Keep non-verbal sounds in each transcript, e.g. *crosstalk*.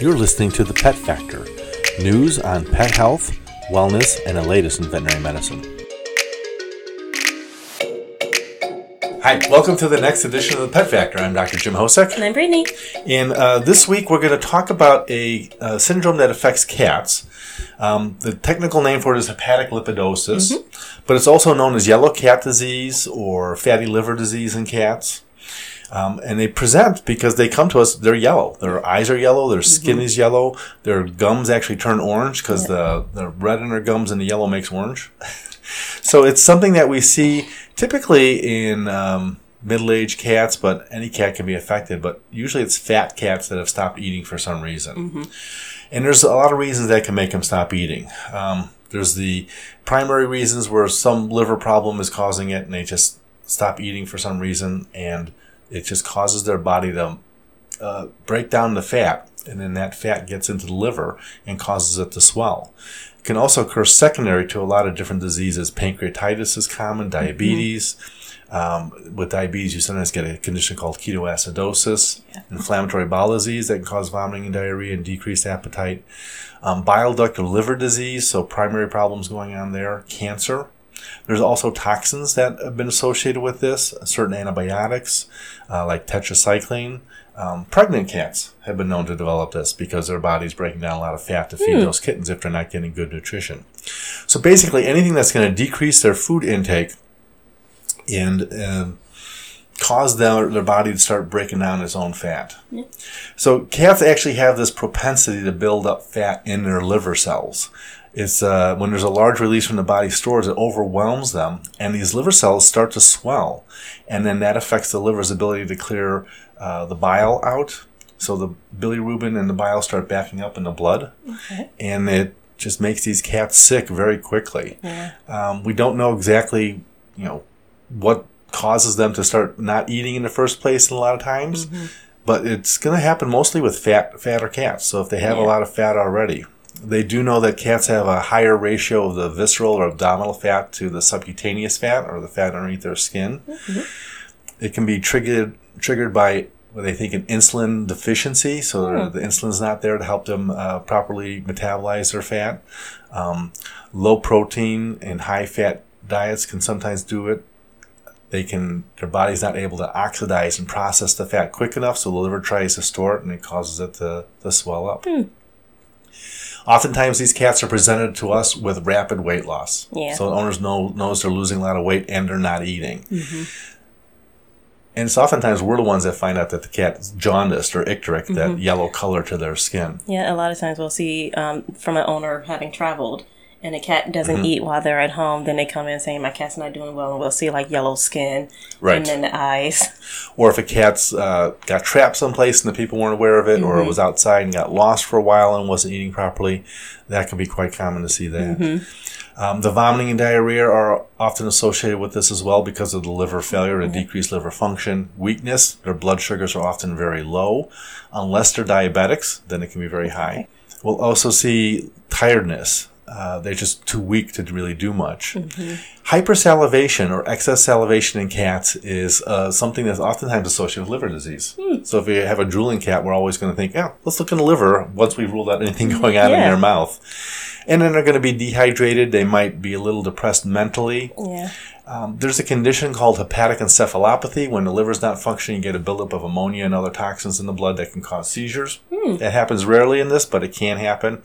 You're listening to The Pet Factor news on pet health, wellness, and the latest in veterinary medicine. Hi, welcome to the next edition of The Pet Factor. I'm Dr. Jim Hosek. And I'm Brittney. And uh, this week we're going to talk about a, uh, syndrome that affects cats. Um, the technical name for it is hepatic lipidosis, mm-hmm. but it's also known as yellow cat disease or fatty liver disease in cats. Um, and they present because they come to us, they're yellow. Their eyes are yellow, their skin mm-hmm. is yellow, their gums actually turn orange because the, the red in their gums and the yellow makes orange. *laughs* so it's something that we see typically in um, middle aged cats, but any cat can be affected. But usually it's fat cats that have stopped eating for some reason. Mm-hmm. And there's a lot of reasons that can make them stop eating. Um, there's the primary reasons where some liver problem is causing it and they just stop eating for some reason. And it just causes their body to uh, break down the fat, and then that fat gets into the liver and causes it to swell. It can also occur secondary to a lot of different diseases. Pancreatitis is common, mm-hmm. diabetes. Mm-hmm. Um, with diabetes, you sometimes get a condition called ketoacidosis, yeah. inflammatory bowel disease that can cause vomiting and diarrhea and decreased appetite, um, bile duct or liver disease, so primary problems going on there, cancer, there's also toxins that have been associated with this, certain antibiotics uh, like tetracycline. Um, pregnant cats have been known to develop this because their body's breaking down a lot of fat to feed mm. those kittens if they're not getting good nutrition. So basically, anything that's going to decrease their food intake and uh, cause their, their body to start breaking down its own fat. Yeah. So cats actually have this propensity to build up fat in their liver cells it's uh, when there's a large release from the body stores, it overwhelms them, and these liver cells start to swell, and then that affects the liver's ability to clear uh, the bile out. So the bilirubin and the bile start backing up in the blood, okay. and it just makes these cats sick very quickly. Yeah. Um, we don't know exactly, you know, what causes them to start not eating in the first place. A lot of times, mm-hmm. but it's going to happen mostly with fat, fatter cats. So if they have yeah. a lot of fat already, they do know that cats have a higher ratio of the visceral or abdominal fat to the subcutaneous fat or the fat underneath their skin. Mm-hmm. It can be triggered triggered by what they think an insulin deficiency, so mm. the insulin's not there to help them uh, properly metabolize their fat. Um, low protein and high fat diets can sometimes do it. They can their body's not able to oxidize and process the fat quick enough, so the liver tries to store it and it causes it to, to swell up. Mm. Oftentimes, these cats are presented to us with rapid weight loss. Yeah. So owners know knows they're losing a lot of weight and they're not eating. Mm-hmm. And it's oftentimes we're the ones that find out that the cat is jaundiced or icteric, mm-hmm. that yellow color to their skin. Yeah, a lot of times we'll see um, from an owner having traveled and a cat doesn't mm-hmm. eat while they're at home, then they come in saying my cat's not doing well, and we'll see like yellow skin, right, and then the eyes. Or if a cat's uh, got trapped someplace and the people weren't aware of it, mm-hmm. or it was outside and got lost for a while and wasn't eating properly, that can be quite common to see that. Mm-hmm. Um, the vomiting and diarrhea are often associated with this as well because of the liver failure and decreased liver function. Weakness, their blood sugars are often very low. Unless they're diabetics, then it can be very high. We'll also see tiredness, uh, they're just too weak to really do much. Mm-hmm. Hypersalivation or excess salivation in cats is uh, something that's oftentimes associated with liver disease. Mm. So if you have a drooling cat, we're always going to think, yeah, let's look in the liver once we've ruled out anything going on yeah. in their mouth. And then they're going to be dehydrated. They might be a little depressed mentally. Yeah. Um, there's a condition called hepatic encephalopathy. When the liver's not functioning, you get a buildup of ammonia and other toxins in the blood that can cause seizures. Mm. That happens rarely in this, but it can happen.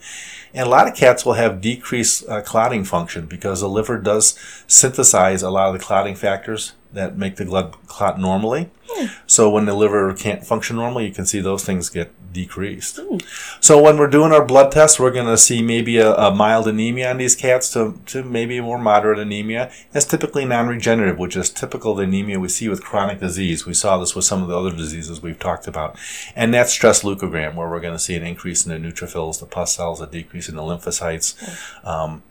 And a lot of cats will have decreased uh, clotting function because the liver does synthesize a lot of the clotting factors that make the blood clot normally. Mm. So when the liver can't function normally, you can see those things get decreased. Mm. So when we're doing our blood tests, we're going to see maybe a, a, mild anemia on these cats to, to maybe a more moderate anemia. It's typically non-regenerative, which is typical of the anemia we see with chronic disease. We saw this with some of the other diseases we've talked about. And that's stress leukogram, where we're going to see an increase in the neutrophils, the pus cells, a decrease in the lymphocytes. Um,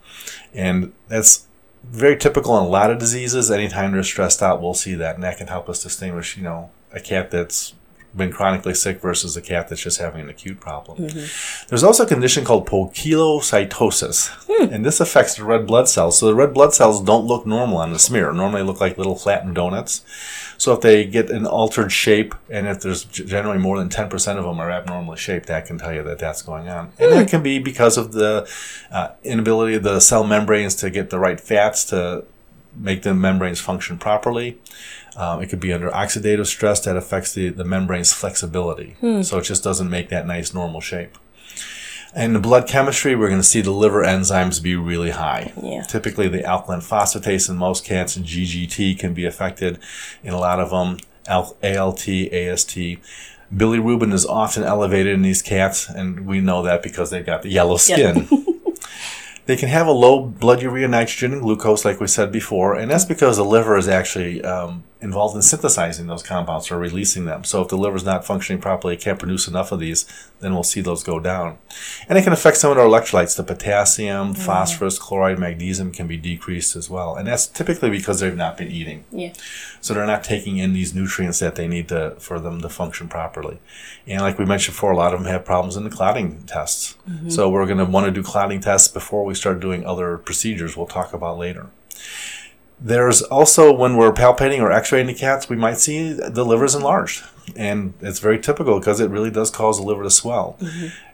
and that's very typical in a lot of diseases. Anytime they're stressed out, we'll see that, and that can help us distinguish, you know, a cat that's been chronically sick versus a cat that's just having an acute problem. There's also a condition called poikilocytosis, and this affects the red blood cells. So the red blood cells don't look normal on the smear. Normally, look like little flattened donuts. So if they get an altered shape, and if there's generally more than 10% of them are abnormally shaped, that can tell you that that's going on. And that can be because of the uh, inability of the cell membranes to get the right fats to make the membranes function properly. Um, it could be under oxidative stress that affects the, the membrane's flexibility. So it just doesn't make that nice normal shape. And the blood chemistry, we're going to see the liver enzymes be really high. Yeah. Typically, the alkaline phosphatase in most cats and GGT can be affected in a lot of them. ALT, AST. Bilirubin is often elevated in these cats, and we know that because they've got the yellow skin. *laughs* They can have a low blood urea, nitrogen, and glucose, like we said before, and that's because the liver is actually um, involved in synthesizing those compounds or releasing them. So if the liver's not functioning properly, it can't produce enough of these, then we'll see those go down. And it can affect some of our electrolytes. The potassium, mm. phosphorus, chloride, magnesium can be decreased as well. And that's typically because they've not been eating. Yeah. So they're not taking in these nutrients that they need to for them to function properly. And like we mentioned before, a lot of them have problems in the clotting tests. Mm-hmm. So we're going to want to do clotting tests before we start doing other procedures we'll talk about later. There's also when we're palpating or x-raying the cats, we might see the liver's enlarged. And it's very typical because it really does cause the liver to swell.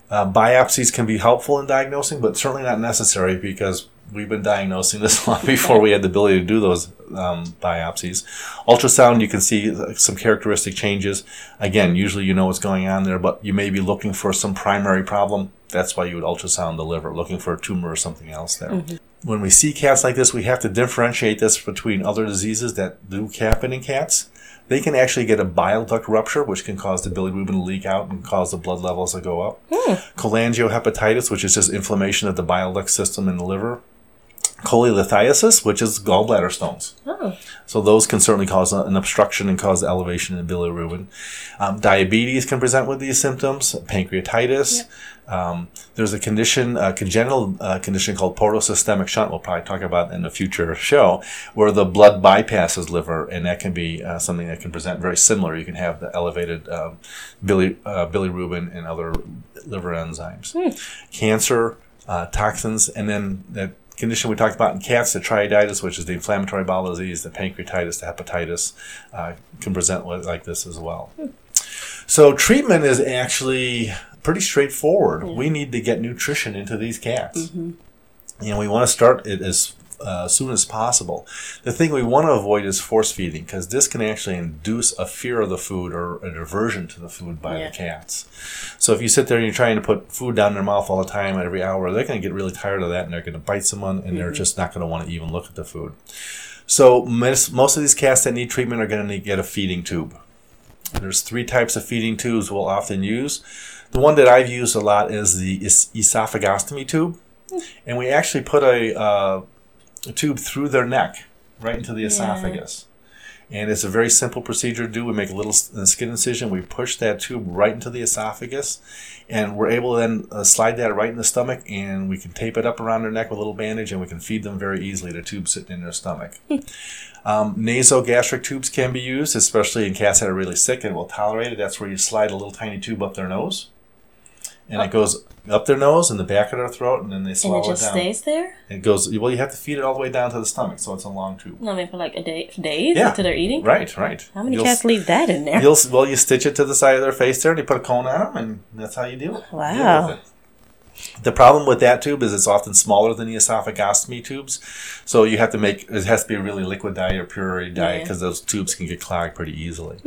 Uh, biopsies can be helpful in diagnosing, but certainly not necessary because we've been diagnosing *laughs* this a long before we had the ability to do those um, biopsies. Ultrasound, you can see some characteristic changes. Again, usually you know what's going on there, but you may be looking for some primary problem. That's why you would ultrasound the liver, looking for a tumor or something else there. Mm-hmm. When we see cats like this, we have to differentiate this between other diseases that do happen in cats. They can actually get a bile duct rupture, which can cause the bilirubin to leak out and cause the blood levels to go up. Hmm. Cholangiohepatitis, which is just inflammation of the bile duct system in the liver. Cholelithiasis, which is gallbladder stones. Oh. So those can certainly cause an obstruction and cause elevation in bilirubin. Um, diabetes can present with these symptoms. Pancreatitis. Um, there's a condition, a congenital uh, condition called portosystemic shunt. We'll probably talk about in a future show, where the blood bypasses liver, and that can be uh, something that can present very similar. You can have the elevated um, bili- uh, bilirubin and other liver enzymes. Cancer, uh, toxins, and then that condition we talked about in cats, the triaditis, which is the inflammatory bowel disease, the pancreatitis, the hepatitis, uh, can present li- like this as well. So treatment is actually pretty straightforward. We need to get nutrition into these cats. And we want to start it as uh, soon as possible. The thing we want to avoid is force feeding because this can actually induce a fear of the food or an aversion to the food by Yeah. the cats. So if you sit there and you're trying to put food down their mouth all the time every hour, they're going to get really tired of that and they're going to bite someone and they're just not going to want to even look at the food. So most, most of these cats that need treatment are going to need get a feeding tube. There's three types of feeding tubes we'll often use. The one that I've used a lot is the es- esophagostomy tube, and we actually put a, uh, a tube through their neck, right into the esophagus. And it's a very simple procedure to do. We make a little skin incision. We push that tube right into the esophagus, and we're able to then uh, slide that right in the stomach, and we can tape it up around their neck with a little bandage, and we can feed them very easily. The tube sitting in their stomach. Um, nasogastric tubes can be used, especially in cats that are really sick and will tolerate it. That's where you slide a little tiny tube up their nose, and it goes up their nose and the back of their throat, and then they And swallow it just down. stays there? It goes. Well, you have to feed it all the way down to the stomach, so it's a long tube. No, I mean for like a day, for days Yeah. until they're eating. Right, right. How many You'll cats leave that in there? You'll well, you stitch it to the side of their face there, and you put a cone on them, and that's how you deal, deal Wow. with it. The problem with that tube is it's often smaller than the esophagostomy tubes, so you have to make it has to be a really liquid diet or puree diet Yeah. because those tubes can get clogged pretty easily.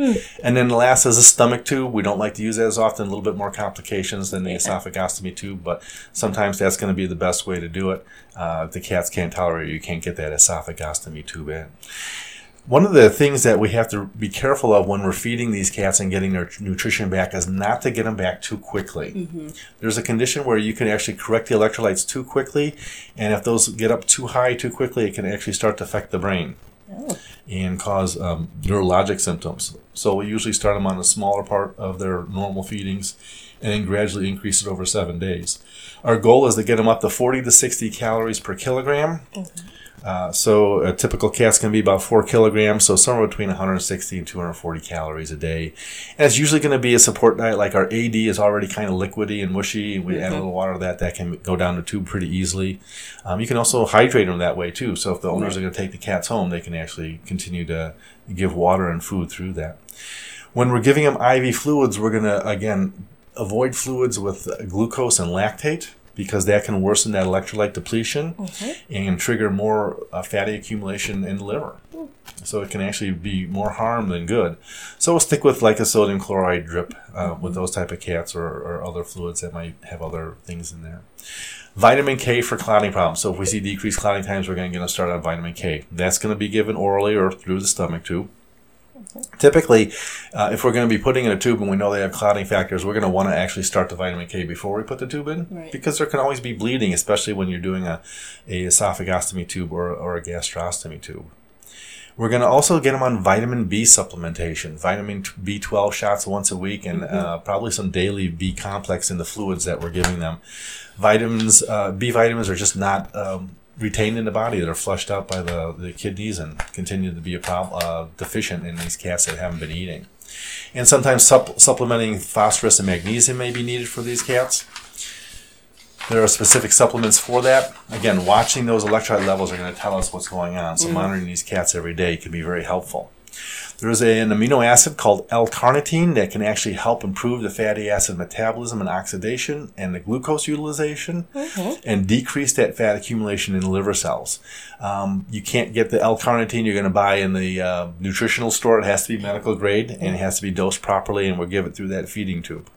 And then the last is a stomach tube. We don't like to use that as often; a little bit more complications than the esophagostomy tube, but sometimes that's going to be the best way to do it. Uh, if the cats can't tolerate it, you can't get that esophagostomy tube in. One of the things that we have to be careful of when we're feeding these cats and getting their nutrition back is not to get them back too quickly. There's a condition where you can actually correct the electrolytes too quickly, and if those get up too high too quickly, it can actually start to affect the brain and cause um, neurologic symptoms. So we usually start them on a smaller part of their normal feedings and then gradually increase it over seven days. Our goal is to get them up to 40 to 60 calories per kilogram. Uh, so a typical cat's going to be about four kilograms, so somewhere between 160 and 240 calories a day. And it's usually going to be a support diet. Like our AD is already kind of liquidy and mushy. We add a little water to that, that can go down the tube pretty easily. Um, you can also hydrate them that way too. So if the owners are going to take the cats home, they can actually continue to give water and food through that. When we're giving them IV fluids, we're going to again avoid fluids with glucose and lactate because that can worsen that electrolyte depletion and trigger more uh, fatty accumulation in the liver. So it can actually be more harm than good. So we'll stick with like a sodium chloride drip uh, with those type of cats or, or other fluids that might have other things in there. Vitamin K for clotting problems. So if we see decreased clotting times, we're going to start on vitamin K. That's going to be given orally or through the stomach tube. Typically, uh, if we're going to be putting in a tube and we know they have clotting factors, we're going to want to actually start the vitamin K before we put the tube in Right. because there can always be bleeding, especially when you're doing a, a esophagostomy tube or, or a gastrostomy tube. We're going to also get them on vitamin B supplementation, vitamin B12 shots once a week, and uh, probably some daily B complex in the fluids that we're giving them. Vitamins, uh, B vitamins are just not um, retained in the body; that are flushed out by the, the kidneys and continue to be a problem uh, deficient in these cats that haven't been eating. And sometimes supp- supplementing phosphorus and magnesium may be needed for these cats. There are specific supplements for that. Again, watching those electrolyte levels are going to tell us what's going on. So monitoring these cats every day can be very helpful. There is a, an amino acid called L-carnitine that can actually help improve the fatty acid metabolism and oxidation and the glucose utilization and decrease that fat accumulation in liver cells. Um, you can't get the L-carnitine you're going to buy in the uh, nutritional store. It has to be medical grade and it has to be dosed properly and we'll give it through that feeding tube.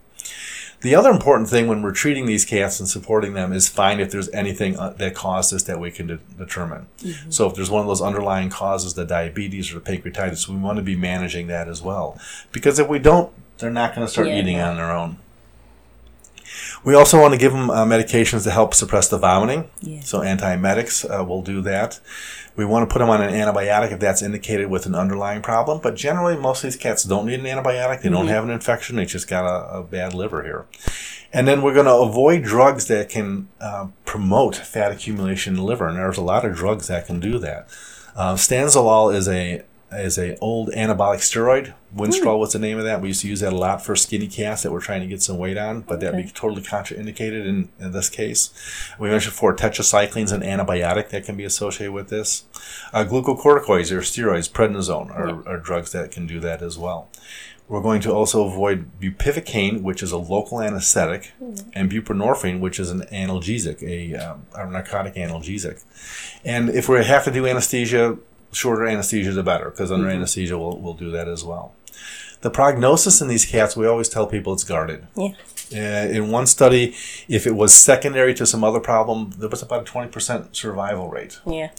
The other important thing when we're treating these cats and supporting them is find if there's anything uh, that caused this that we can de- determine. So if there's one of those underlying causes, the diabetes or the pancreatitis, we want to be managing that as well. Because if we don't, they're not going to start Yeah. eating on their own. We also want to give them uh, medications to help suppress the vomiting. Yeah. So antiemetics uh, will do that. We want to put them on an antibiotic if that's indicated with an underlying problem. But generally, most of these cats don't need an antibiotic. They don't have an infection. They just got a, a bad liver here. And then we're going to avoid drugs that can uh, promote fat accumulation in the liver. And there's a lot of drugs that can do that. Uh, stanozolol is a is a old anabolic steroid. Winstrol was the name of that. We used to use that a lot for skinny cats that were trying to get some weight on, but that'd be totally contraindicated in, in this case. We mentioned before tetracycline is an antibiotic that can be associated with this. Uh, glucocorticoids or steroids, prednisone, are, are drugs that can do that as well. We're going to also avoid bupivacaine, which is a local anesthetic, and buprenorphine, which is an analgesic, a, um, a narcotic analgesic. And if we have to do anesthesia, shorter anesthesia the better, because under anesthesia we'll, we'll do that as well. The prognosis in these cats, we always tell people it's guarded. Yeah. Uh, in one study, if it was secondary to some other problem, there was about a 20% survival rate. Yeah.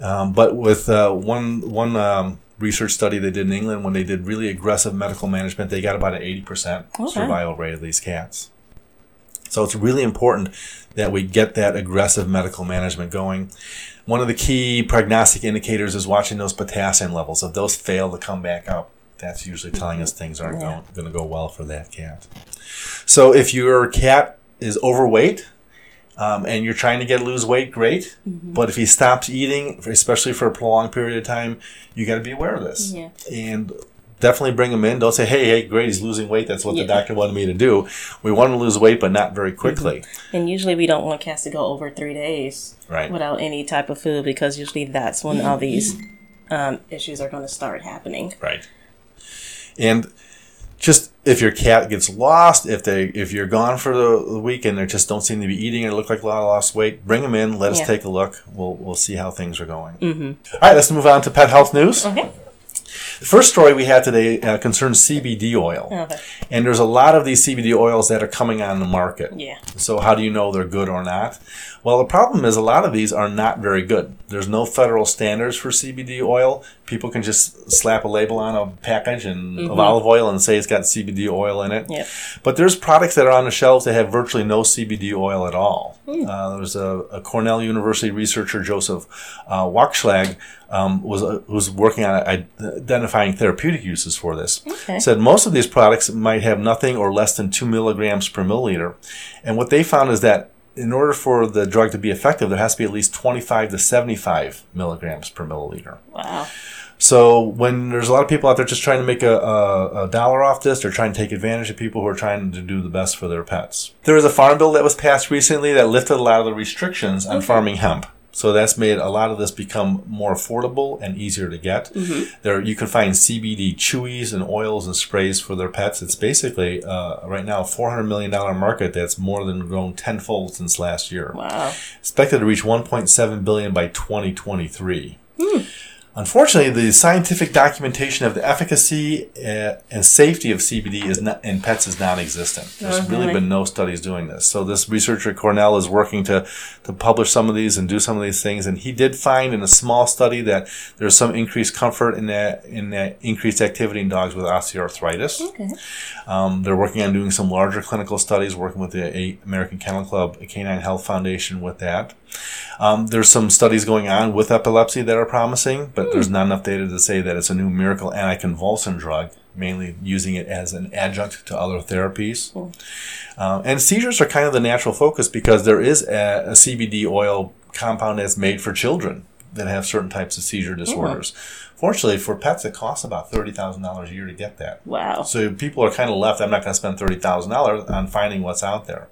Um, but with uh, one one um, research study they did in England, when they did really aggressive medical management, they got about an 80% Okay. survival rate of these cats. So it's really important that we get that aggressive medical management going. One of the key prognostic indicators is watching those potassium levels. If those fail to come back up, that's usually telling us things aren't Yeah. going to go well for that cat. So if your cat is overweight um, and you're trying to get lose weight, great. But if he stops eating, especially for a prolonged period of time, you got to be aware of this. Yeah. And definitely bring him in. Don't say, "Hey, hey, great, he's losing weight. That's what the doctor wanted me to do." We want him to lose weight, but not very quickly. And usually we don't want cats to go over three days Right. without any type of food because usually that's when all these um, issues are going to start happening. Right. And just if your cat gets lost, if they if you're gone for the, week and they just don't seem to be eating and look like a lot of lost weight, bring them in. Let us Yeah. take a look. We'll we'll see how things are going. Mm-hmm. All right, let's move on to pet health news. Okay. The first story we had today uh, concerns CBD oil, Okay. and there's a lot of these CBD oils that are coming on the market. Yeah. So how do you know they're good or not? Well, the problem is a lot of these are not very good. There's no federal standards for CBD oil. People can just slap a label on a package and of olive oil and say it's got CBD oil in it. Yep. But there's products that are on the shelves that have virtually no CBD oil at all. Uh, there's a, a Cornell University researcher, Joseph uh, Wakshlag, um, was uh, was working on identifying therapeutic uses for this. Okay. Said most of these products might have nothing or less than two milligrams per milliliter, and what they found is that in order for the drug to be effective, there has to be at least 25 to 75 milligrams per milliliter. Wow. So when there's a lot of people out there just trying to make a, a, a, dollar off this, they're trying to take advantage of people who are trying to do the best for their pets. There was a farm bill that was passed recently that lifted a lot of the restrictions on farming hemp. So that's made a lot of this become more affordable and easier to get. Mm-hmm. There, you can find CBD chewies and oils and sprays for their pets. It's basically uh, right now a four hundred million dollar market that's more than grown tenfold since last year. Wow! Expected to reach one point seven billion by twenty twenty three. Unfortunately, the scientific documentation of the efficacy uh, and safety of CBD is not, in pets is non-existent. There's oh, really, been no studies doing this. So this researcher at Cornell is working to, to publish some of these and do some of these things. And he did find in a small study that there's some increased comfort in that in that increased activity in dogs with osteoarthritis. Okay. Um, they're working on doing some larger clinical studies, working with the American Kennel Club, a Canine Health Foundation with that. Um, there's some studies going on with epilepsy that are promising, but mm. there's not enough data to say that it's a new miracle anticonvulsant drug, mainly using it as an adjunct to other therapies. Uh, and seizures are kind of the natural focus because there is a, a, CBD oil compound that's made for children that have certain types of seizure disorders. Mm. Fortunately, for pets, it costs about thirty thousand dollars a year to get that. Wow! So people are kind of left. I'm not going to spend thirty thousand dollars on finding what's out there.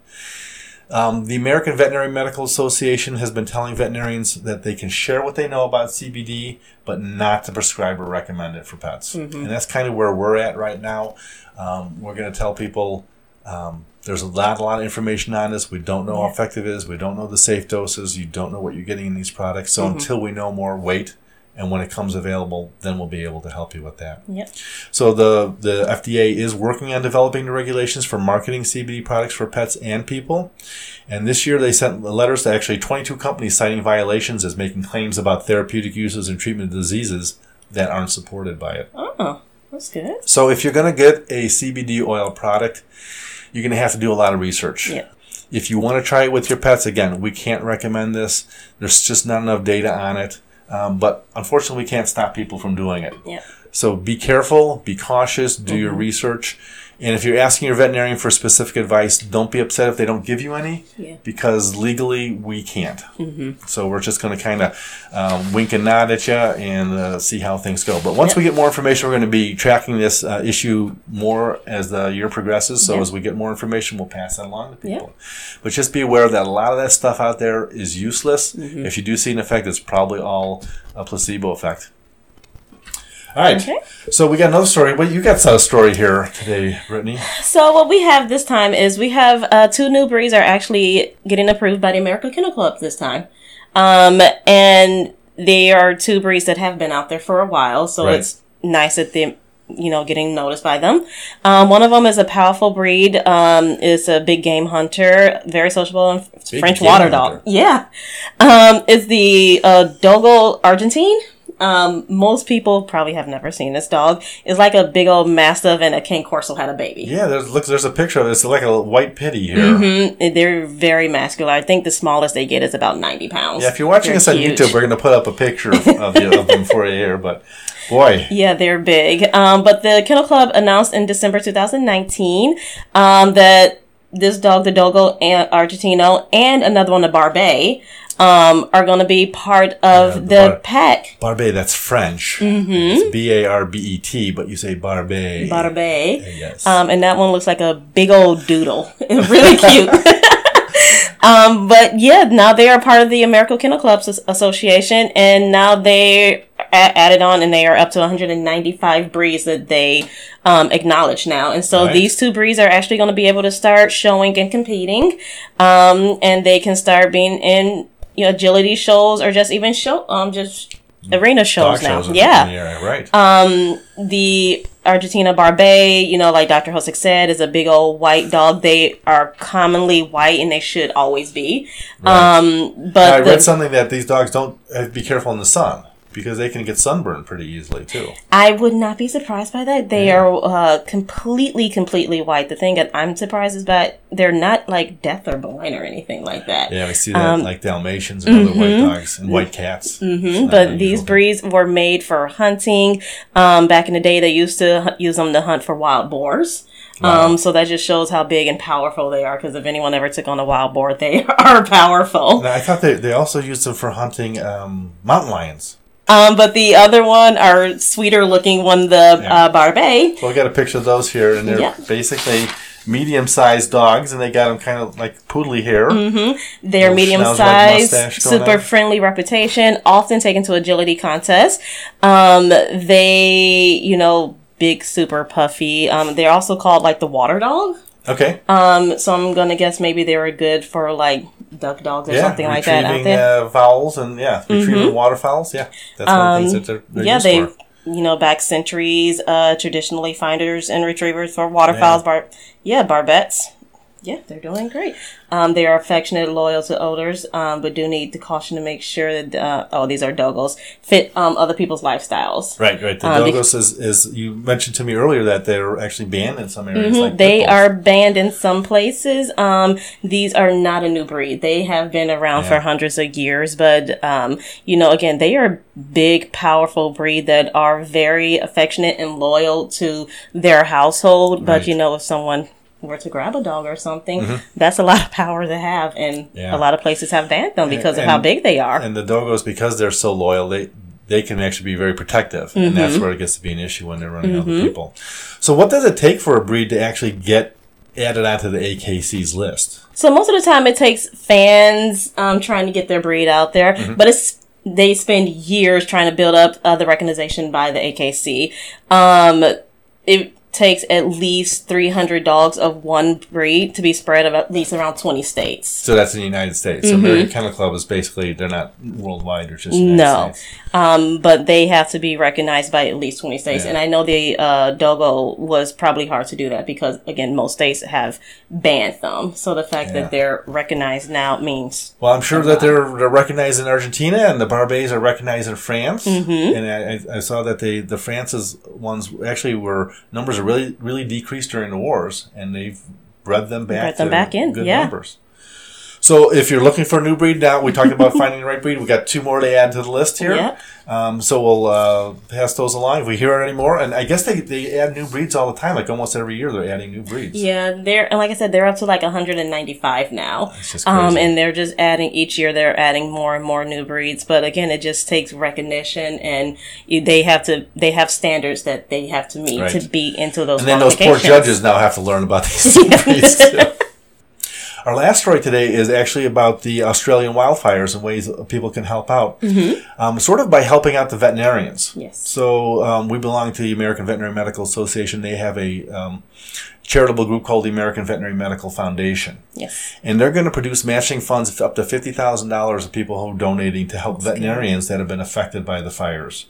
Um, the American Veterinary Medical Association has been telling veterinarians that they can share what they know about CBD, but not to prescribe or recommend it for pets. Mm-hmm. And that's kind of where we're at right now. Um, we're going to tell people um, there's a lot, a lot of information on this. We don't know how effective it is. We don't know the safe doses. You don't know what you're getting in these products. So mm-hmm. until we know more, wait and when it comes available, then we'll be able to help you with that. Yep. So the the FDA is working on developing the regulations for marketing CBD products for pets and people. And this year they sent letters to actually 22 companies citing violations as making claims about therapeutic uses and treatment of diseases that aren't supported by it. Oh, that's good. So if you're going to get a CBD oil product, you're going to have to do a lot of research. Yeah. If you want to try it with your pets, again, we can't recommend this. There's just not enough data on it. Um, but unfortunately, we can't stop people from doing it. Yeah. So be careful, be cautious, do mm-hmm. your research. And if you're asking your veterinarian for specific advice, don't be upset if they don't give you any, yeah. because legally we can't. Mm-hmm. So we're just going to kind of um, wink and nod at you and uh, see how things go. But once we get more information, we're going to be tracking this uh, issue more as the year progresses. So as we get more information, we'll pass that along to people. But just be aware that a lot of that stuff out there is useless. Mm-hmm. If you do see an effect, it's probably all a placebo effect. All right. Okay. So we got another story. Well, you got a story here today, Brittney. So what we have this time is we have uh, two new breeds are actually getting approved by the American Kennel Club this time, um, and they are two breeds that have been out there for a while. So right. it's nice that they you know, getting noticed by them. Um, one of them is a powerful breed. Um, is a big game hunter, very sociable and French water hunter. dog. Yeah. Um, is the, uh, Dogo Argentine. Um, most people probably have never seen this dog. It's like a big old mastiff and a Cane Corso had a baby. Yeah, there's look, there's a picture of it. It's like a white pitty here. Mm-hmm. They're very muscular. I think the smallest they get is about ninety pounds. Yeah, if you're watching they're us huge. on YouTube, we're going to put up a picture of, of, of them for you here. But boy, *laughs* yeah, they're big. Um, but the Kennel Club announced in December 2019 um, that this dog, the Dogo Argentino, and another one, the Barbet, um, are going to be part of the, the bar- pack. Barbet, that's French. Mm-hmm. It's B A R B E T, but you say Barbet. Barbet. Yes. Um, and that one looks like a big old doodle. *laughs* really cute. *laughs* um, but yeah, now they are part of the American Kennel Clubs Association, and now they added on, and they are up to 195 breeds that they um, acknowledge now. And so right. these two breeds are actually going to be able to start showing and competing, um, and they can start being in you know, agility shows or just even show um just arena shows Dog now. Shows yeah, right. Um, the Argentina Barbet, you know, like Dr. Hosick said, is a big old white dog. They are commonly white, and they should always be. Right. Um, but I the, read something that these dogs don't uh, be careful in the sun because they can get sunburned pretty easily too. I would not be surprised by that. They yeah. are uh, completely, completely white. The thing that I'm surprised is that they're not like death or blind or anything like that. Yeah, we see that um, like Dalmatians and mm-hmm. other white mm-hmm. dogs and white cats. Mm-hmm. But these breeds were made for hunting. Um, back in the day, they used to use them to hunt for wild boars. Wow. Um, so that just shows how big and powerful they are. Because if anyone ever took on a wild boar, *laughs* they are powerful. Now, I thought they, they also used them for hunting um, mountain lions. Um, but the other one, our sweeter looking one, the Yeah. uh, Barbet, So we got a picture of those here, and they're Yeah. basically medium-sized dogs, and they got them kind of like poodly hair. Mm-hmm. They're medium sized, super on. friendly reputation, often taken to agility contests. Um, they, you know, big, super puffy. Um, they're also called like the water dog. Okay, Um, so I'm gonna guess maybe they were good for like duck dogs or yeah, something like that out retrieving there. Mm-hmm. uh, fowls and yeah, retrieving waterfowls. Yeah, that's one of the things that they're, they're Um, yeah, they, for. you know, back centuries, uh, traditionally finders and retrievers for waterfowls. Bar, yeah, barbettes. Yeah, they're doing great. Um, they are affectionate, loyal to owners, um, but do need to caution to make sure that uh, oh, these are dogos fit um, other people's lifestyles. Right, right. The Um, bec- is, is you mentioned to me earlier that they're actually banned in some areas. Mm-hmm. They are banned in some places. Um, these are not a new breed. They have been around for hundreds of years, but um, you know, again, they are a big, powerful breed that are very affectionate and loyal to their household. But Right. you know, if someone were to grab a dog or something, that's a lot of power to have, and Mm-hmm. Yeah. a lot of places have banned them because of how big they are. And the dogos, because they're so loyal, they they can actually be very protective, and that's Mm-hmm. where it gets to be an issue when they're running other people. So, what does it take for a breed to actually get added onto the AKC's list? So most of the time, it takes fans um, trying to get their breed out there, Mm-hmm. but it's they spend years trying to build up uh, the recognition by the AKC. Um, it takes at least 300 dogs of one breed to be spread of at least around 20 states. So that's in the United States. So American Kennel Club is basically they're not worldwide; they're just Mm-hmm. No. Um, but they have to be recognized by at least 20 states. Yeah. And I know the uh, Dogo was probably hard to do that because, again, most states have banned them. So the fact Yeah. that they're recognized now means Well, I'm sure that they're, they're recognized in Argentina, and the Barbets are recognized in France. Mm-hmm. And I, I- I saw that they the France's ones actually were numbers are really really decreased during the wars, and they've bred them back. Bred them back in, good yeah. numbers. So if you're looking for a new breed now, we talked about *laughs* finding the right breed. We got two more to add to the list here. Yep. Um, so we'll uh, pass those along if we hear any more. And I guess they, they add new breeds all the time. Like almost every year, they're adding new breeds. Yeah, they're and like I said, they're up to like 195 now. It's just Um, and they're just adding each year. They're adding more and more new breeds. But again, it just takes recognition, and you, they have to they have standards that they have to meet Right. to be into those. And then those poor judges now have to learn about these new *laughs* *laughs* breeds too. Our last story today is actually about the Australian wildfires and ways that people can help out. Um, sort of by helping out the veterinarians. Yes. So um, we belong to the American Veterinary Medical Association. They have a um, charitable group called the American Veterinary Medical Foundation. Yes. And they're going to produce matching funds up to $50,000 of people who are donating to help veterinarians that have been affected by the fires.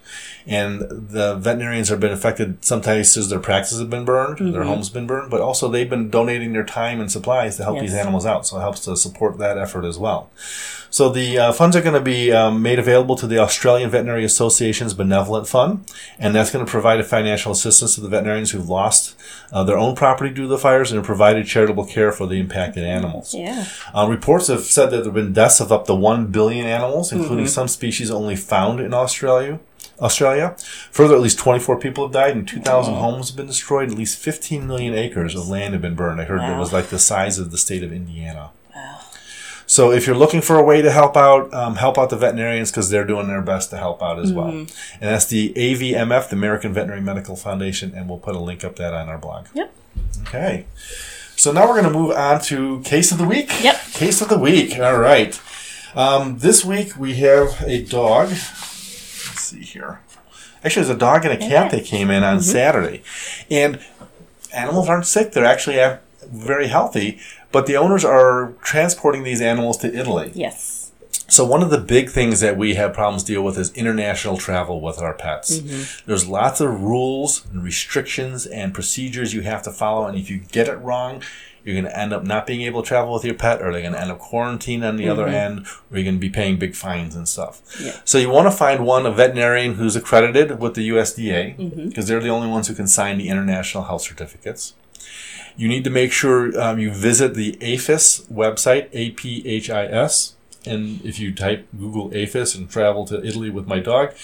And the veterinarians have been affected sometimes as their practices have been burned, Mm-hmm. their homes have been burned, but also they've been donating their time and supplies to help Yes. these animals out. So it helps to support that effort as well. So the uh, funds are going to be um, made available to the Australian Veterinary Association's Benevolent Fund, and that's going to provide a financial assistance to the veterinarians who've lost uh, their own property due to the fires and have provided charitable care for the impacted animals. Yeah. Uh, reports have said that there have been deaths of up to 1 billion animals, including some species only found in Australia. Australia. Further, at least 24 people have died and 2,000 homes have been destroyed. At least 15 million acres of land have been burned. I heard it was like the size of the state of Indiana. So if you're looking for a way to help out, um, help out the veterinarians because they're doing their best to help out as well. And that's the AVMF, the American Veterinary Medical Foundation, and we'll put a link up that on our blog. Yep. Okay. So now we're going to move on to case of the week. Yep. Case of the week. All right. Um, this week we have a dog. Let's see here. Actually, there's a dog and a cat that came in on Saturday, and animals aren't sick. They're actually uh, very healthy. But the owners are transporting these animals to Italy. Yes. So one of the big things that we have problems deal with is international travel with our pets. Mm-hmm. There's lots of rules and restrictions and procedures you have to follow, and if you get it wrong, you're going to end up not being able to travel with your pet, or they're going to end up quarantined on the other mm-hmm. end, or you're going to be paying big fines and stuff. Yeah. So you want to find one, a veterinarian who's accredited with the USDA, because mm-hmm. they're the only ones who can sign the international health certificates. You need to make sure um, you visit the APHIS website, A P H I S. And if you type Google APHIS and travel to Italy with my dog,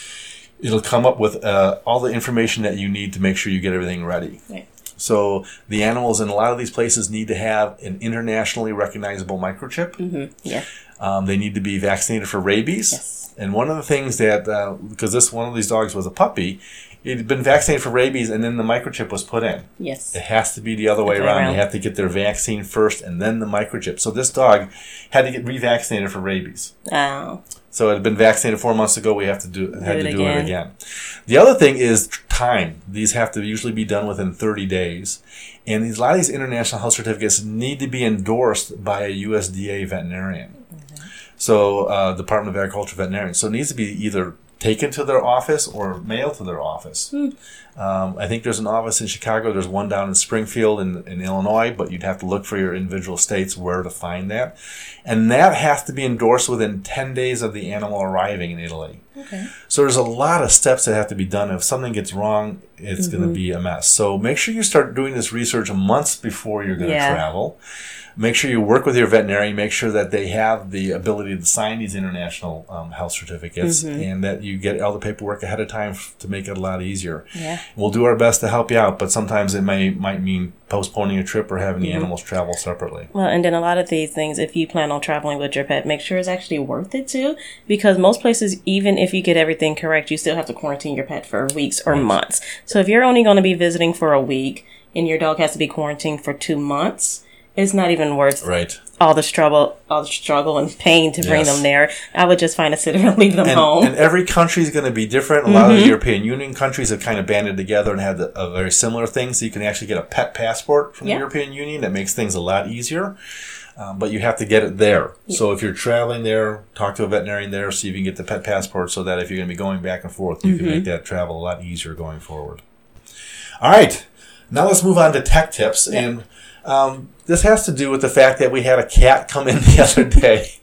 it'll come up with uh, all the information that you need to make sure you get everything ready. Right. So the animals in a lot of these places need to have an internationally recognizable microchip. Mm-hmm. Yeah. Um, they need to be vaccinated for rabies. Yes. And one of the things that, uh, because this one of these dogs was a puppy, it had been vaccinated for rabies and then the microchip was put in. Yes. It has to be the other way around. They have to get their vaccine first and then the microchip. So this dog had to get revaccinated for rabies. Oh. So it had been vaccinated four months ago. We have to do had to do it again. again. The other thing is time. These have to usually be done within 30 days, and these a lot of these international health certificates need to be endorsed by a USDA veterinarian. So uh, Department of Agriculture veterinarian. So it needs to be either taken to their office or mailed to their office. Hmm. Um, I think there's an office in Chicago. There's one down in Springfield in, in Illinois, but you'd have to look for your individual states where to find that. And that has to be endorsed within 10 days of the animal arriving in Italy. Okay. So there's a lot of steps that have to be done. If something gets wrong, it's going to be a mess. So make sure you start doing this research months before you're going to Yeah. travel. Make sure you work with your veterinarian. Make sure that they have the ability to sign these international um, health certificates and that you get all the paperwork ahead of time to make it a lot easier. Yeah. We'll do our best to help you out, but sometimes it may might mean postponing a trip or having the Mm-hmm. animals travel separately. Well, and then a lot of these things, if you plan on traveling with your pet, make sure it's actually worth it too. Because most places, even if you get everything correct, you still have to quarantine your pet for weeks or months. So if you're only going to be visiting for a week and your dog has to be quarantined for two months, it's not even worth it. Right. All the struggle, all the struggle and pain to bring Yes. them there. I would just find a sitter and leave them and, home. and every country is going to be different. A lot of the European Union countries have kind of banded together and had a, very similar thing. So you can actually get a pet passport from Yeah. the European Union that makes things a lot easier. Um, but you have to get it there. So if you're traveling there, talk to a veterinarian there, see if you can get the pet passport so that if you're going to be going back and forth, you can make that travel a lot easier going forward. All right. Now let's move on to tech tips. And um, this has to do with the fact that we had a cat come in *laughs* the other day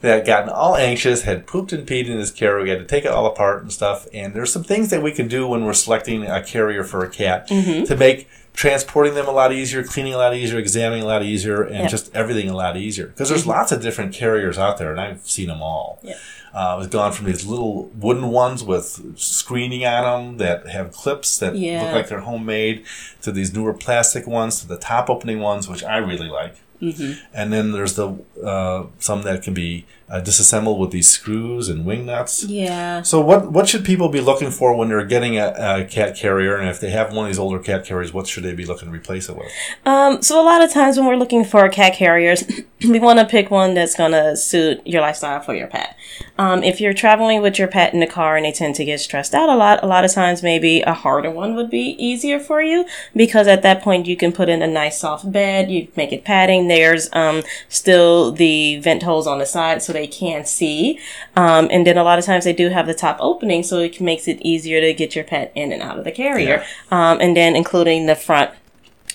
that had gotten all anxious, had pooped and peed in his carrier. We had to take it all apart and stuff. And there's some things that we can do when we're selecting a carrier for a cat mm-hmm. to make transporting them a lot easier, cleaning a lot easier, examining a lot easier, and Yep. just everything a lot easier. Because there's lots of different carriers out there, and I've seen them all. Yep. Uh, it's gone from these little wooden ones with screening on them that have clips that Yeah. look like they're homemade, to these newer plastic ones, to the top opening ones, which I really like. And then there's the uh, some that can be uh, disassembled with these screws and wing nuts. yeah. So what what should people be looking for when they're getting a, a cat carrier? And if they have one of these older cat carriers, what should they be looking to replace it with? Um, so a lot of times when we're looking for cat carriers, *clears throat* we want to pick one that's gonna suit your lifestyle for your pet. Um, if you're traveling with your pet in the car and they tend to get stressed out a lot, a lot of times maybe a harder one would be easier for you because at that point you can put in a nice soft bed, you make it padding. There's um, still the vent holes on the side so they can see, um, and then a lot of times they do have the top opening so it makes it easier to get your pet in and out of the carrier, um, and then including the front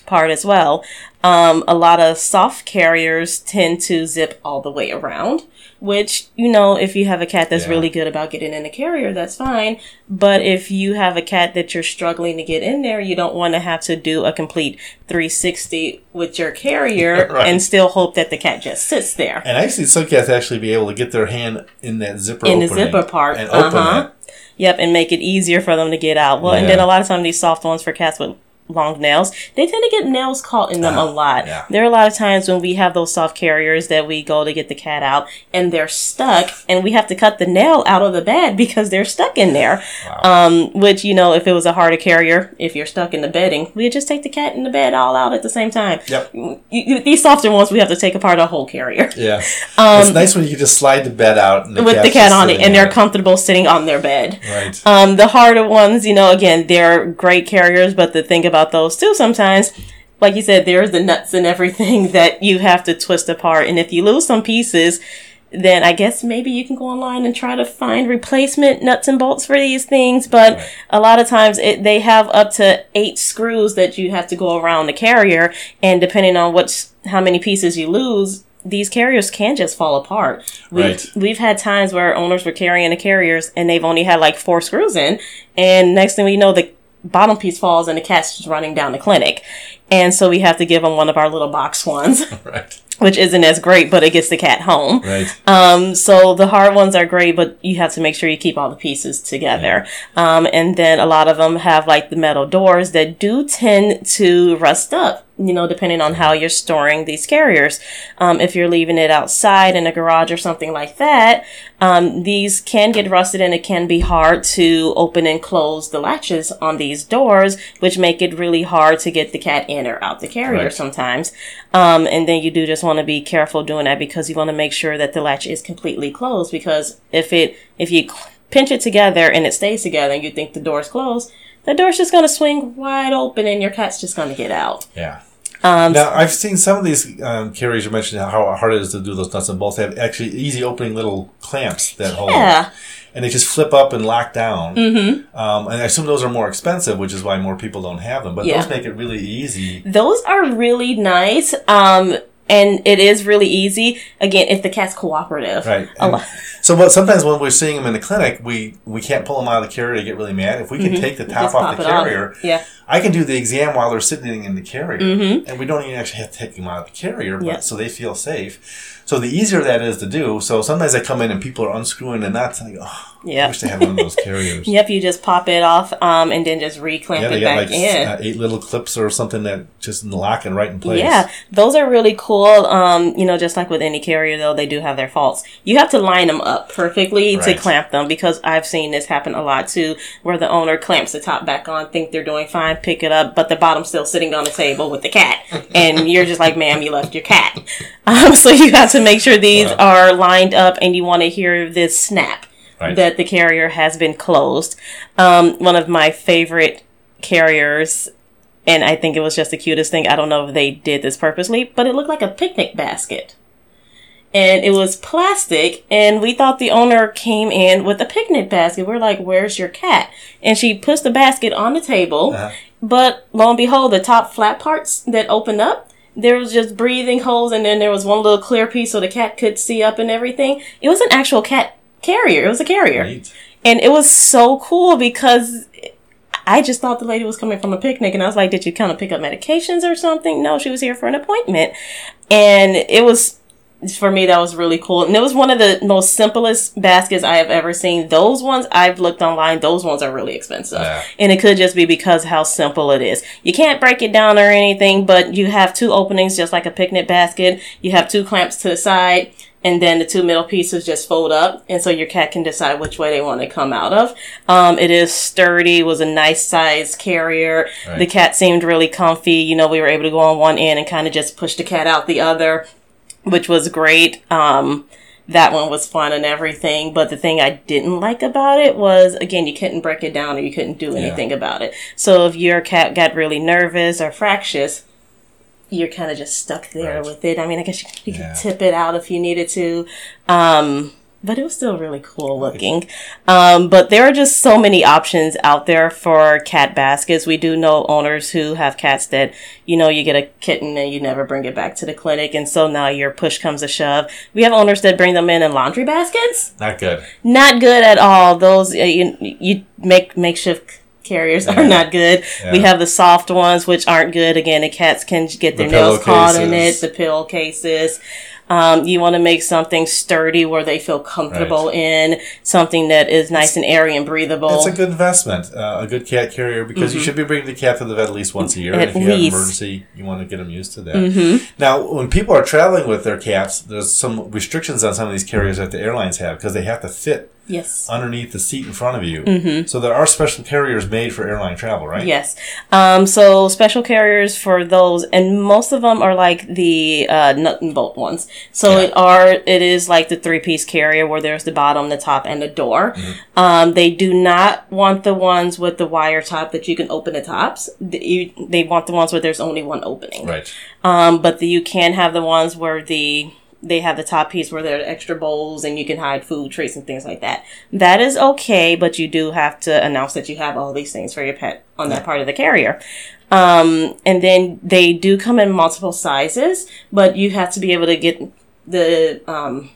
part as well. Um, a lot of soft carriers tend to zip all the way around, which, you know, if you have a cat that's Yeah. really good about getting in the carrier, that's fine. But if you have a cat that you're struggling to get in there, you don't want to have to do a complete 360 with your carrier *laughs* Right. and still hope that the cat just sits there. And I see some cats actually be able to get their hand in that zipper in the zipper part. and open uh-huh. it. Yep, and make it easier for them to get out. Well, and then a lot of times these soft ones for cats with long nails, they tend to get nails caught in them a lot. Ah, yeah. There are a lot of times when we have those soft carriers that we go to get the cat out and they're stuck and we have to cut the nail out of the bed because they're stuck in there. Um, which, you know, if it was a harder carrier, if you're stuck in the bedding, we'd just take the cat and the bed all out at the same time. Yep. You- these softer ones, we have to take apart a whole carrier. Yeah. *laughs* it's nice when you can just slide the bed out and the Um, With the cat on it, and they're it. comfortable sitting on their bed. Right. Um, the harder ones, you know, again, they're great carriers, but the thing about those too, sometimes, like you said, there's the nuts and everything *laughs* that you have to twist apart. And if you lose some pieces, then I guess maybe you can go online and try to find replacement nuts and bolts for these things. But Right. a lot of times it, they have up to eight screws that you have to go around the carrier. And depending on what's, how many pieces you lose, these carriers can just fall apart. We've, Right. we've had times where owners were carrying the carriers and they've only had like four screws in. And next thing we know, the bottom piece falls and the cat's just running down the clinic. And so we have to give them one of our little box ones. *laughs* right. which isn't as great, but it gets the cat home. Right. Um, so the hard ones are great, but you have to make sure you keep all the pieces together. Um, and then a lot of them have like the metal doors that do tend to rust up. You know, depending on how you're storing these carriers. Um, if you're leaving it outside in a garage or something like that, um, these can get rusted and it can be hard to open and close the latches on these doors, which make it really hard to get the cat in or out the carrier Right. sometimes. Um, and then you do just want to be careful doing that because you want to make sure that the latch is completely closed because if it, if you pinch it together and it stays together and you think the door's closed, the door's just going to swing wide open and your cat's just going to get out. Yeah. Um, Now I've seen some of these um, carriers. You mentioned how hard it is to do those nuts and bolts. They have actually easy opening little clamps that hold, yeah. and they just flip up and lock down. Mm-hmm. Um, and I assume those are more expensive, which is why more people don't have them. But Yeah. those make it really easy. Those are really nice. Um, and it is really easy. Again, if the cat's cooperative. Right. So, what sometimes when we're seeing them in the clinic, we we can't pull them out of the carrier. They get really mad. If we can take the top Mm-hmm. Just off the it off. carrier, Yeah. I can do the exam while they're sitting in the carrier, Mhm. and we don't even actually have to take them out of the carrier, but Yeah. so they feel safe. So the easier that is to do. So sometimes I come in and people are unscrewing the nuts, and I go, oh, I Yeah. wish they had one of those *laughs* carriers. Yep, you just pop it off, um, and then just reclamp Yeah, it back like in. uh, eight little clips or something that just lock and right in place. Yeah, those are really cool. Um, you know, just like with any carrier, though, they do have their faults. You have to line them up perfectly to clamp them because I've seen this happen a lot too, where the owner clamps the top back on, think they're doing fine, pick it up, but the bottom's still sitting on the table with the cat, and you're just like, "Ma'am, you left your cat." *laughs* Um, so you have to make sure these Wow. are lined up, and you want to hear this snap Right. that the carrier has been closed. Um, one of my favorite carriers, and I think it was just the cutest thing. I don't know if they did this purposely, but it looked like a picnic basket. And it was plastic, and we thought the owner came in with a picnic basket. We're like, Where's your cat? And she puts the basket on the table, Uh-huh. but lo and behold, the top flat parts that open up, there was just breathing holes, and then there was one little clear piece so the cat could see up and everything. It was an actual cat carrier. It was a carrier. Neat. And it was so cool because I just thought the lady was coming from a picnic and I was like, did you kind of pick up medications or something? No, she was here for an appointment. And it was, for me, that was really cool. And it was one of the most simplest baskets I have ever seen. Those ones I've looked online, those ones are really expensive. Yeah. And it could just be because how simple it is. You can't break it down or anything, but you have two openings just like a picnic basket. You have two clamps to the side and then the two middle pieces just fold up and so your cat can decide which way they want to come out of um, it is sturdy was a nice size carrier Right. the cat seemed really comfy you know we were able to go on one end and kind of just push the cat out the other which was great um, that one was fun and everything but the thing i didn't like about it was again you couldn't break it down or you couldn't do anything about it so if your cat got really nervous or fractious you're kind of just stuck there Right. with it. I mean, I guess you, you Yeah. could tip it out if you needed to. Um, but it was still really cool looking. Um, but there are just so many options out there for cat baskets. We do know owners who have cats that, you know, you get a kitten and you never bring it back to the clinic. And so now your push comes to shove. We have owners that bring them in in laundry baskets. Not good. Not good at all. Those, uh, you, you make makeshift carriers are not good. We have the soft ones, which aren't good. Again, the cats can get their The nails caught in it, the pillowcases. Um, you want to make something sturdy where they feel comfortable in, something that is nice and airy and breathable. It's a good investment, uh, a good cat carrier, because you should be bringing the cat to the vet at least once a year. Mm-hmm. At if you have an emergency, you want to get them used to that. Mm-hmm. Now, when people are traveling with their cats, there's some restrictions on some of these carriers that the airlines have because they have to fit yes. underneath the seat in front of you. So there are special carriers made for airline travel, right? Mm-hmm. Yes. Um, so special carriers for those, and most of them are like the uh, nut and bolt ones. So Yeah. it are it is like the three piece carrier where there's the bottom, the top, and the door. Mm-hmm. Um, they do not want the ones with the wire top that you can open the tops. The- you- They want the ones where there's only one opening. Right. Um, but the, you can have the ones where the they have the top piece where there are extra bowls and you can hide food treats and things like that. That is okay, but you do have to announce that you have all these things for your pet on that part of the carrier. Um, and then they do come in multiple sizes, but you have to be able to get the um,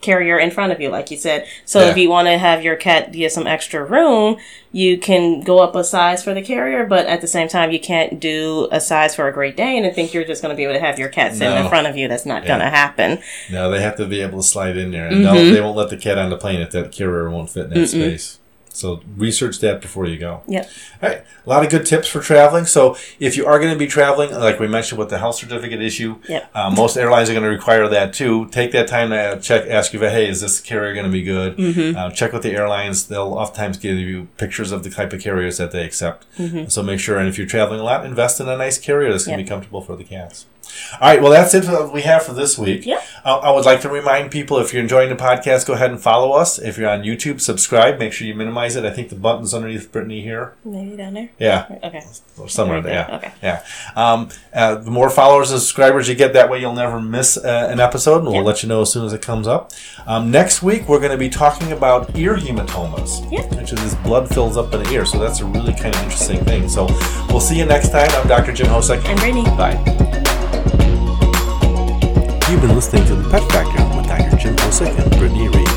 carrier in front of you, like you said. So Yeah. if you want to have your cat get some extra room, you can go up a size for the carrier, but at the same time, you can't do a size for a Great Dane and think you're just going to be able to have your cat sitting No. in front of you. That's not going to happen. No, they have to be able to slide in there, and Mm-hmm. they won't let the cat on the plane if that carrier won't fit in that space. So research that before you go. Yep. All right, a lot of good tips for traveling. So if you are going to be traveling, like we mentioned with the health certificate issue, Yep. uh, most airlines are going to require that too. Take that time to check, ask you, hey, is this carrier going to be good? Mm-hmm. Uh, check with the airlines; they'll oftentimes give you pictures of the type of carriers that they accept. So make sure, and if you're traveling a lot, invest in a nice carrier that's going to Mm-hmm. Yep. be comfortable for the cats. All right, well, that's it for what we have for this week. Yep. Uh, I would like to remind people if you're enjoying the podcast, go ahead and follow us. If you're on YouTube, subscribe. Make sure you minimize it. I think the button's underneath Brittney here. Maybe down there. Yeah, Okay. or somewhere there. there, okay. Yeah. Um, uh, the more followers and subscribers you get, that way you'll never miss uh, an episode, and we'll Yeah. let you know as soon as it comes up. Um, next week, we're going to be talking about ear hematomas, Yeah. which is this blood fills up in the ear. So that's a really kind of interesting thing. So we'll see you next time. I'm Dr. Jim Hosek. And Brittney. Bye. You've been listening to The Pet Factor with Dr. Jim Osick and Brittney Reed.